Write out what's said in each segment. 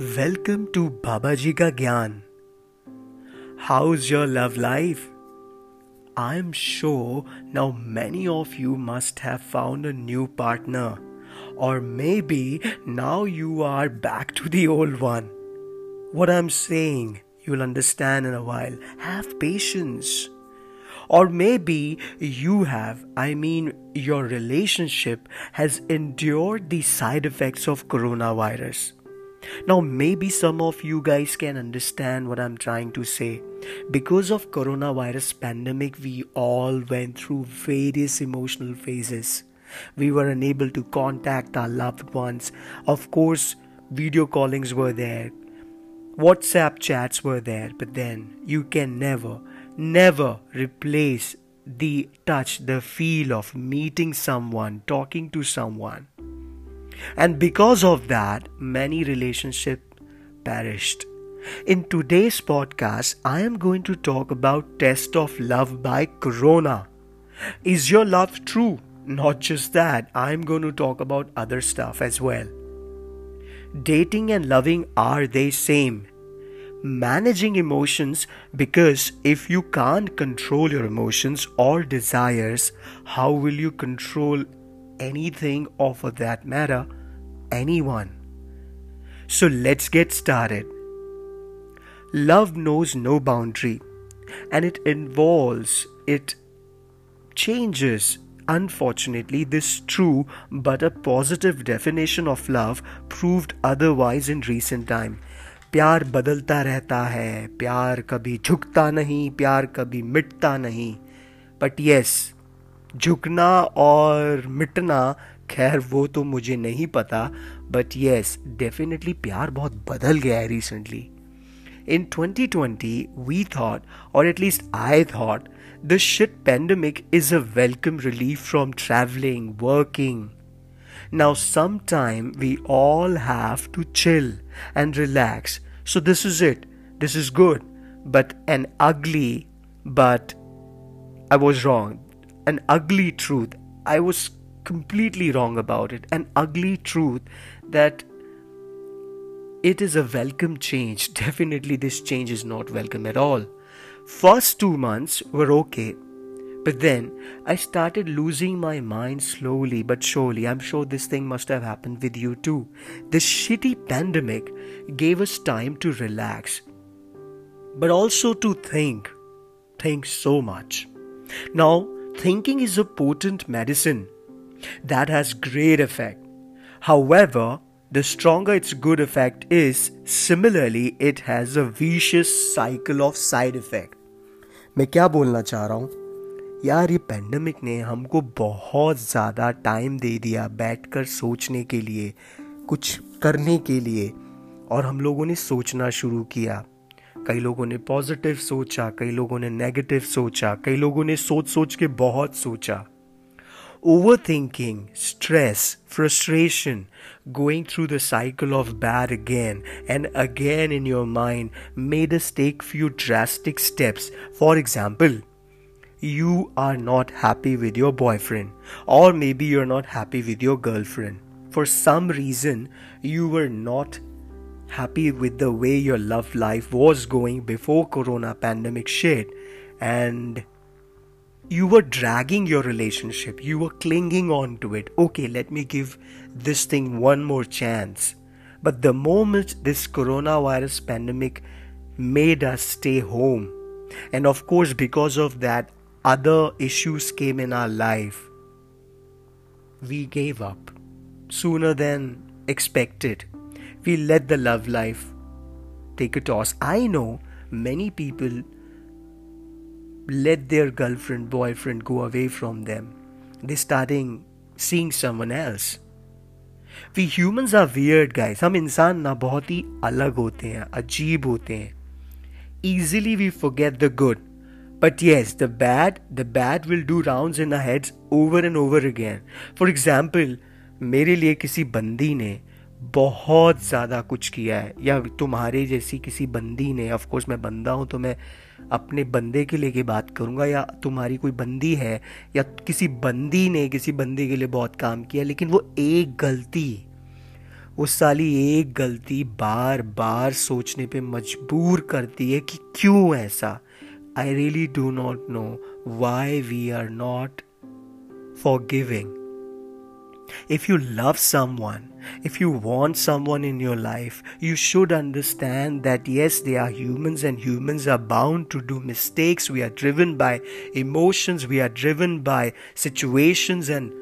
Welcome to Babaji Ka Gyan. How's your love life? I'm sure now many of you must have found a new partner, or maybe now you are back to the old one. What I'm saying, you'll understand in a while. Have patience. Or maybe you have, I mean, your relationship has endured the side effects of coronavirus now, maybe some of you guys can understand what I'm trying to say. Because of coronavirus pandemic, we all went through various emotional phases. We were unable to contact our loved ones. Of course, video callings were there. WhatsApp chats were there, but then you can never, never replace the touch, the feel of meeting someone, talking to someone. And because of that, many relationships perished. In today's podcast, I am going to talk about test of love by Corona. Is your love true? Not just that, I'm going to talk about other stuff as well. Dating and loving are they same? Managing emotions because if you can't control your emotions or desires, how will you control anything or for that matter, anyone. So let's get started. Love knows no boundary and it involves, it changes. Unfortunately, this true but a positive definition of love proved otherwise in recent time. प्यार बदलता रहता है प्यार कभी झुकता नहीं प्यार कभी मिटता नहीं बट यस झुकना और मिटना, खैर, वो तो मुझे नहीं पता बट येस डेफिनेटली प्यार बहुत बदल गया है recently in 2020 we thought or at least I thought the shit pandemic is a welcome relief from travelling working now some time we all have to chill and relax so this is it this is good but an ugly but I was wrong An ugly truth. I was completely wrong about it. An ugly truth that it is a welcome change. Definitely, this change is not welcome at all. First two months were okay. But then I started losing my mind slowly but surely. I'm sure this thing must have happened with you too. This shitty pandemic gave us time to relax, but also to think. Think so much. Now, thinking is a potent medicine that has great effect. However, the stronger its good effect is, similarly it has a vicious cycle of side effect. मैं क्या बोलना चाह रहा हूँ यार ये pandemic ने हमको बहुत ज़्यादा टाइम दे दिया बैठकर सोचने के लिए कुछ करने के लिए और हम लोगों ने सोचना शुरू किया कई लोगों ने पॉजिटिव सोचा, कई लोगों ने नेगेटिव सोचा, कई लोगों ने सोच सोच के बहुत सोचा। Overthinking stress frustration going through the cycle of bad again and again in your mind made a stake few drastic steps for example you are not happy with your boyfriend or maybe you are not happy with your girlfriend for some reason you are not happy with the way your love life was going before corona pandemic shit and you were dragging your relationship, you were clinging on to it. Okay, let me give this thing one more chance. But the moment this coronavirus pandemic made us stay home, and of course, because of that, other issues came in our life, we gave up sooner than expected We let the love life take a toss. I know many people let their girlfriend, boyfriend go away from them. They starting seeing someone else. We humans are weird guys. हम इंसान ना बहुत ही अलग होते हैं अजीब होते हैं easily we forget the good but yes the bad the bad will do rounds in our heads over and over again for example मेरे लिए किसी बंदी ने बहुत ज़्यादा कुछ किया है। या तुम्हारे जैसी किसी बंदी ने ऑफ़ कोर्स मैं बंदा हूँ तो मैं अपने बंदे के लिए की बात करूँगा या तुम्हारी कोई बंदी है या किसी बंदी ने किसी बंदे के लिए बहुत काम किया लेकिन वो एक गलती उस साली एक गलती बार बार सोचने पे मजबूर करती है कि क्यों ऐसा? I really do not know why we are not forgiving If you love someone, if you want someone in your life, you should understand that yes, they are humans and humans are bound to do mistakes. We are driven by emotions, we are driven by situations, and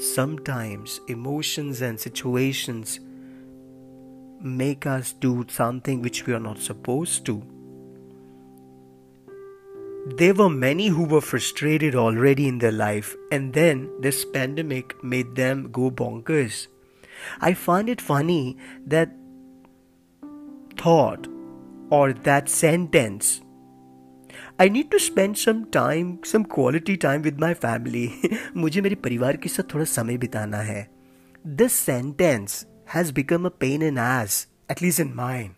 sometimes emotions and situations make us do something which we are not supposed to. There were many who were frustrated already in their life, and then this pandemic made them go bonkers. I find it funny that thought or that sentence I need to spend some time, some quality time with my family. मुझे मेरे परिवार के साथ थोड़ा समय बिताना है. This sentence has become a pain in ass, at least in mine.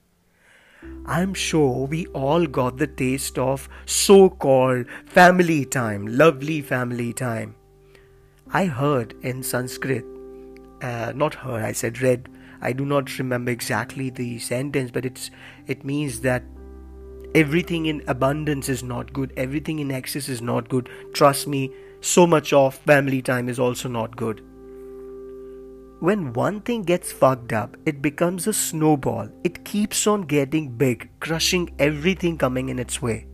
I'm sure we all got the taste of so called family time, lovely family time. I heard in Sanskrit, uh, not heard, I said read. I do not remember exactly the sentence, but it's it means that everything in abundance is not good, everything in excess is not good. Trust me, so much of family time is also not good. When one thing gets fucked up, it becomes a snowball. It keeps on getting big, crushing everything coming in its way.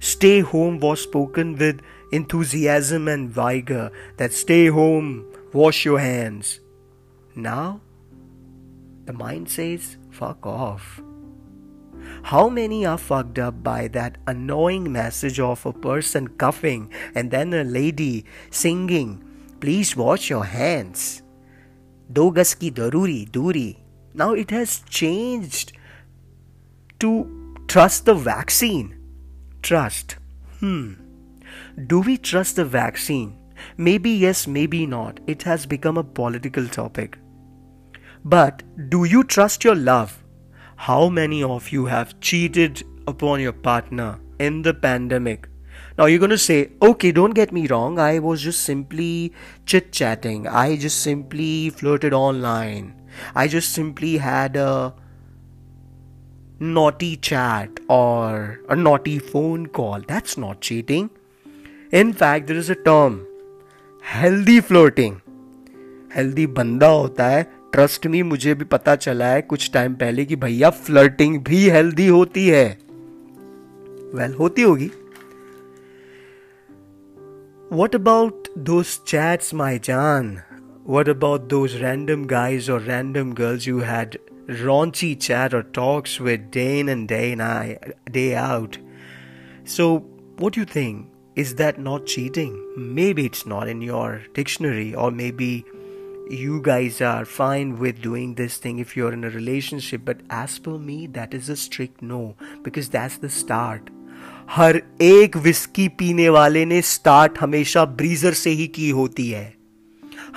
Stay home was spoken with enthusiasm and vigor that stay home, Wash your hands. Now, the mind says, fuck off. How many are fucked up by that annoying message of a person coughing and then a lady singing, please wash your hands? Do gas ki daruri, duri. Now it has changed to trust the vaccine. Trust. Hmm. Do we trust the vaccine? Maybe yes maybe not it has become a political topic but do you trust your love how many of you have cheated upon your partner in the pandemic now you're going to say, okay, don't get me wrong, I was just simply chit chatting. I just simply flirted online. I just simply had a naughty chat or a naughty phone call. That's not cheating. In fact, there is a term healthy flirting healthy बंदा होता है। Trust me मुझे भी पता चला है कुछ time पहले कि भैया फ्लर्टिंग भी हेल्दी होती है। वेल well, होती होगी। What about those chats my जान what about those random guys or random girls you had raunchy chat or talks with them and day out so what you think Is that not cheating? Maybe it's not in your dictionary, or maybe you guys are fine with doing this thing if you're in a relationship. But as per me, that is a strict no because that's the start. हर एक whisky पीने वाले ने start हमेशा ब्रीजर से ही की होती है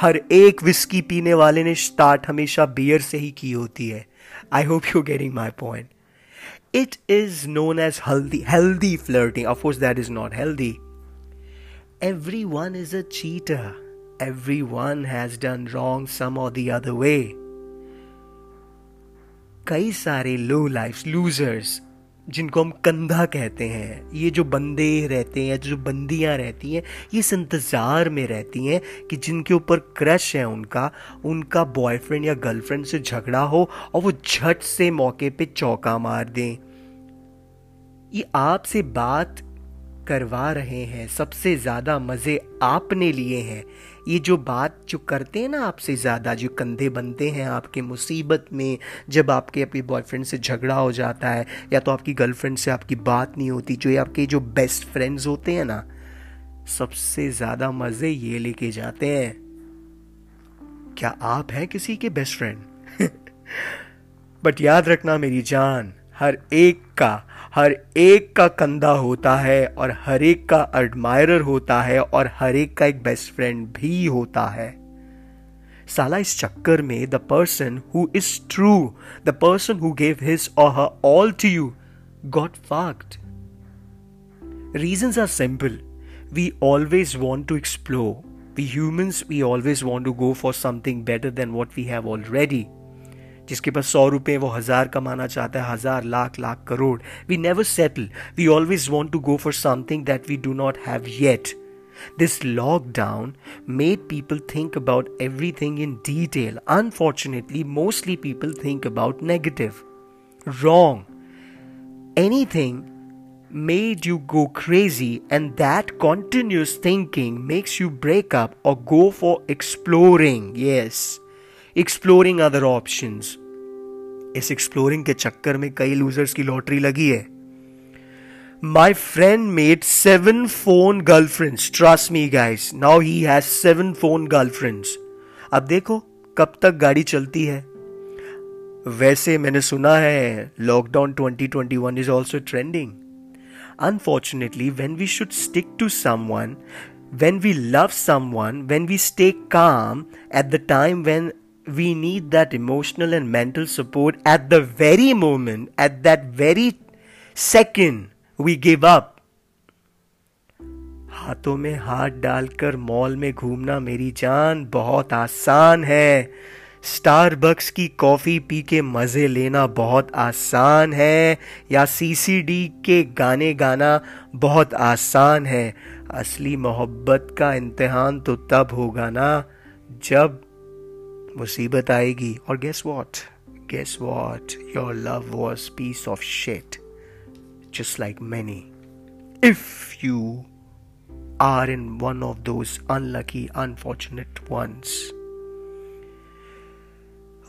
हर एक विस्की पीने वाले ने स्टार्ट हमेशा बियर से ही की होती है I hope you getting my point it is known as healthy healthy flirting of course that is not healthy is a cheater everyone has done wrong some or the other वे कई सारे लो life losers जिनको हम कंधा कहते हैं, ये जो बंदे रहते हैं, जो बंदियाँ रहती हैं, ये इस इंतज़ार में रहती हैं कि जिनके ऊपर क्रश है उनका उनका बॉयफ्रेंड या गर्लफ्रेंड से झगड़ा हो और वो झट से मौके पे चौका मार दें। ये आपसे बात करवा रहे हैं, सबसे ज़्यादा मज़े आपने लिए हैं। ये जो बात जो करते हैं ना आपसे ज़्यादा, जो कंधे बनते हैं आपके मुसीबत में, जब आपके अपने बॉयफ्रेंड से झगड़ा हो जाता है, या तो आपकी गर्लफ्रेंड से आपकी बात नहीं होती, जो ये आपके जो बेस्ट फ्रेंड्स होते हैं ना, सबसे ज़्यादा मज़े ये लेके जाते हैं। क्या आप हैं किसी के बेस्ट फ्रेंड बट याद रखना मेरी जान, हर एक का हर एक का कंधा होता है और हर एक का एडमायरर होता है और हर एक का एक बेस्ट फ्रेंड भी होता है। साला इस चक्कर में the person who is true the person who gave his or her all to you got fact reasons are simple we always want to explore We humans, we always want to go for something better than what we have already. जिसके पास सौ रुपए वो हजार कमाना चाहता है हजार lakh lakh crore we never settle we always want to go for something that we do not have yet This lockdown made people think about everything in detail. Unfortunately, mostly people think about negative. Wrong. Anything made you go crazy, and that continuous thinking makes you break up or go for exploring. Yes, exploring other options इस exploring के चक्कर में कई losers की lottery लगी है। My friend made seven phone girlfriends trust me guys now he has seven phone girlfriends अब देखो कब तक गाड़ी चलती है। वैसे मैंने सुना है lockdown 2021 is also trending unfortunately when we should stick to someone when we love someone, when we stay calm at the time when we need that emotional and mental support at the very moment, at that very second we give up. हाथों में हाथ डालकर mall में घूमना मेरी जान बहुत आसान है। स्टारबक्स की कॉफ़ी पी के मज़े लेना बहुत आसान है। या सीसीडी के गाने गाना बहुत आसान है। असली मोहब्बत का इम्तहान तो तब होगा ना जब मुसीबत आएगी और guess what guess what your love was piece of shed just like many. If you are in one of those unlucky, unfortunate ones.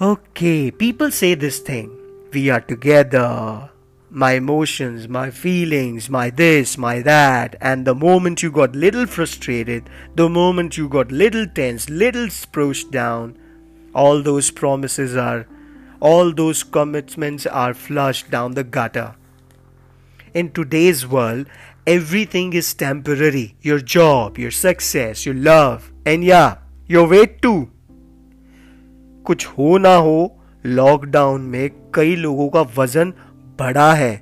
Okay, people say this thing we are together, my emotions, my feelings, my this, my that, and the moment you got little frustrated, the moment you got little tense, little spruced down, all those promises are, all those commitments are flushed down the gutter. In today's world, everything is temporary your job, your success, your love, and yeah, your weight too. कुछ हो ना हो lockdown में कई लोगों का वज़न बढ़ा है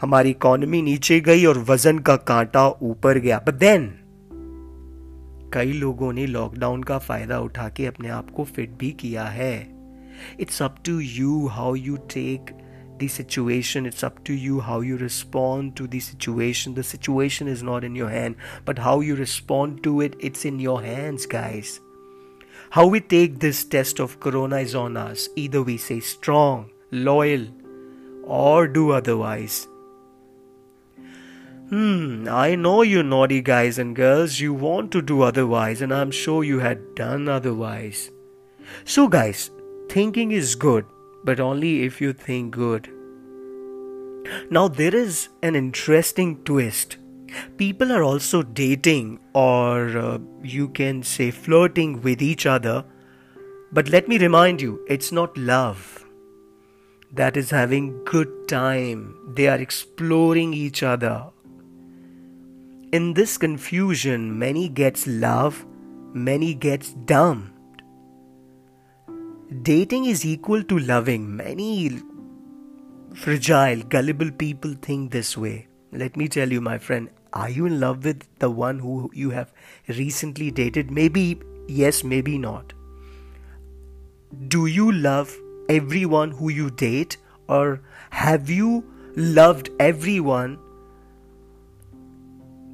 हमारी इकोनॉमी नीचे गई और वज़न का कांटा ऊपर गया बट देन कई लोगों ने लॉकडाउन का फ़ायदा उठा के अपने आप को फिट भी किया है। It's up to you how you take the situation it's up to you how you respond to the situation the situation is not in your hand but how you respond to it it's in your hands guys how we take this test of corona is on us either we say strong loyal or do otherwise Hmm, I know you naughty guys and girls, you want to do otherwise, and I'm sure you had done otherwise. So, guys, thinking is good, but only if you think good. Now, there is an interesting twist. People are also dating, or uh, you can say flirting with each other, but let me remind you, it's not love. That is having good time. They are exploring each other in this confusion, many gets love, many gets dumped. Dating is equal to loving. Many fragile, gullible people think this way. Let me tell you, my friend, are you in love with the one who you have recently dated? Maybe yes, maybe not. Do you love everyone who you date, or have you loved everyone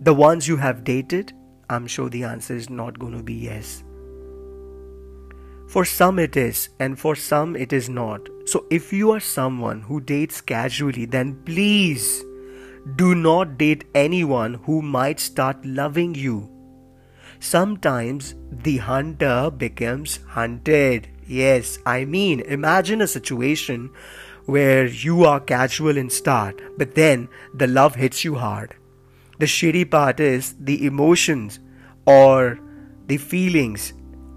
the ones you have dated, I'm sure the answer is not going to be yes. For some it is, and for some it is not. So if you are someone who dates casually, then please do not date anyone who might start loving you. Sometimes the hunter becomes hunted. Yes, I mean, imagine a situation where you are casual in start, but then the love hits you hard the shitty part is the emotions or the feelings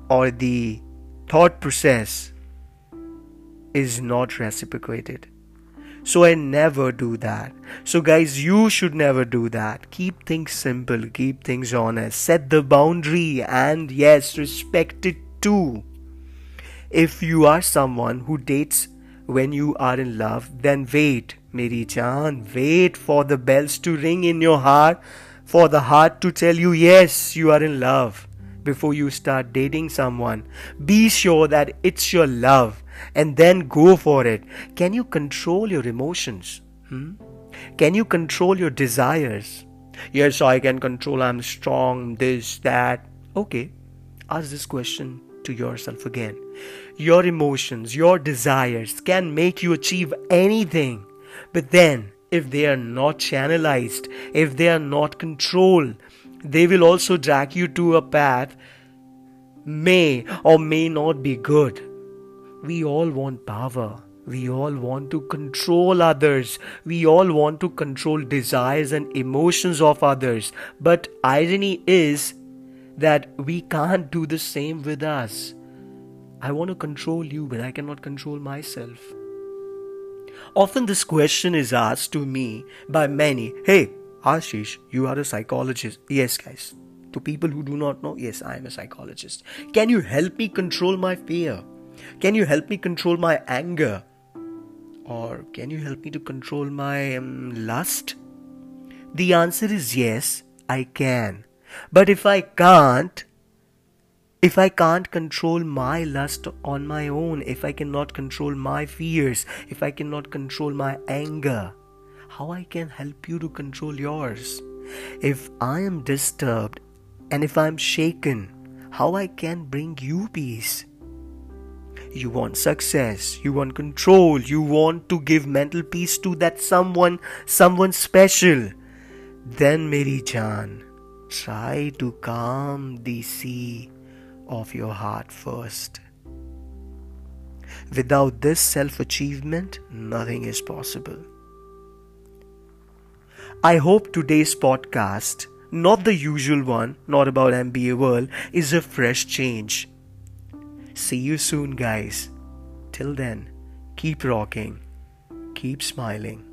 or the thought process is not reciprocated. So I never do that. So, guys, you should never do that. Keep things simple, keep things honest, set the boundary, and yes, respect it too. If you are someone who dates when you are in love, then wait Meri Chan, wait for the bells to ring in your heart, for the heart to tell you, yes, you are in love. before you start dating someone. Be sure that it's your love and then go for it. Can you control your emotions? Hmm? Can you control your desires? Yes, I can control, I'm strong, this, that. Okay, ask this question to yourself again. Your emotions, your desires can make you achieve anything. But then, if they are not channelized, if they are not controlled, they will also drag you to a path may or may not be good. We all want power. We all want to control others. We all want to control desires and emotions of others. But irony is that we can't do the same with us. I want to control you, but I cannot control myself. Often this question is asked to me by many Hey, Ashish, you are a psychologist. Yes, guys. To people who do not know, yes, I am a psychologist. Can you help me control my fear? Can you help me control my anger? Or can you help me to control my um, lust? The answer is yes, I can. But if I can't, if I can't control my lust on my own, if I cannot control my fears, if I cannot control my anger, how I can help you to control yours? If I am disturbed and if I am shaken, how I can bring you peace? You want success, you want control, you want to give mental peace to that someone, someone special. Then, Mary Jan, try to calm the sea of your heart first. Without this self achievement, nothing is possible. I hope today's podcast, not the usual one, not about MBA World, is a fresh change. See you soon, guys. Till then, keep rocking, keep smiling.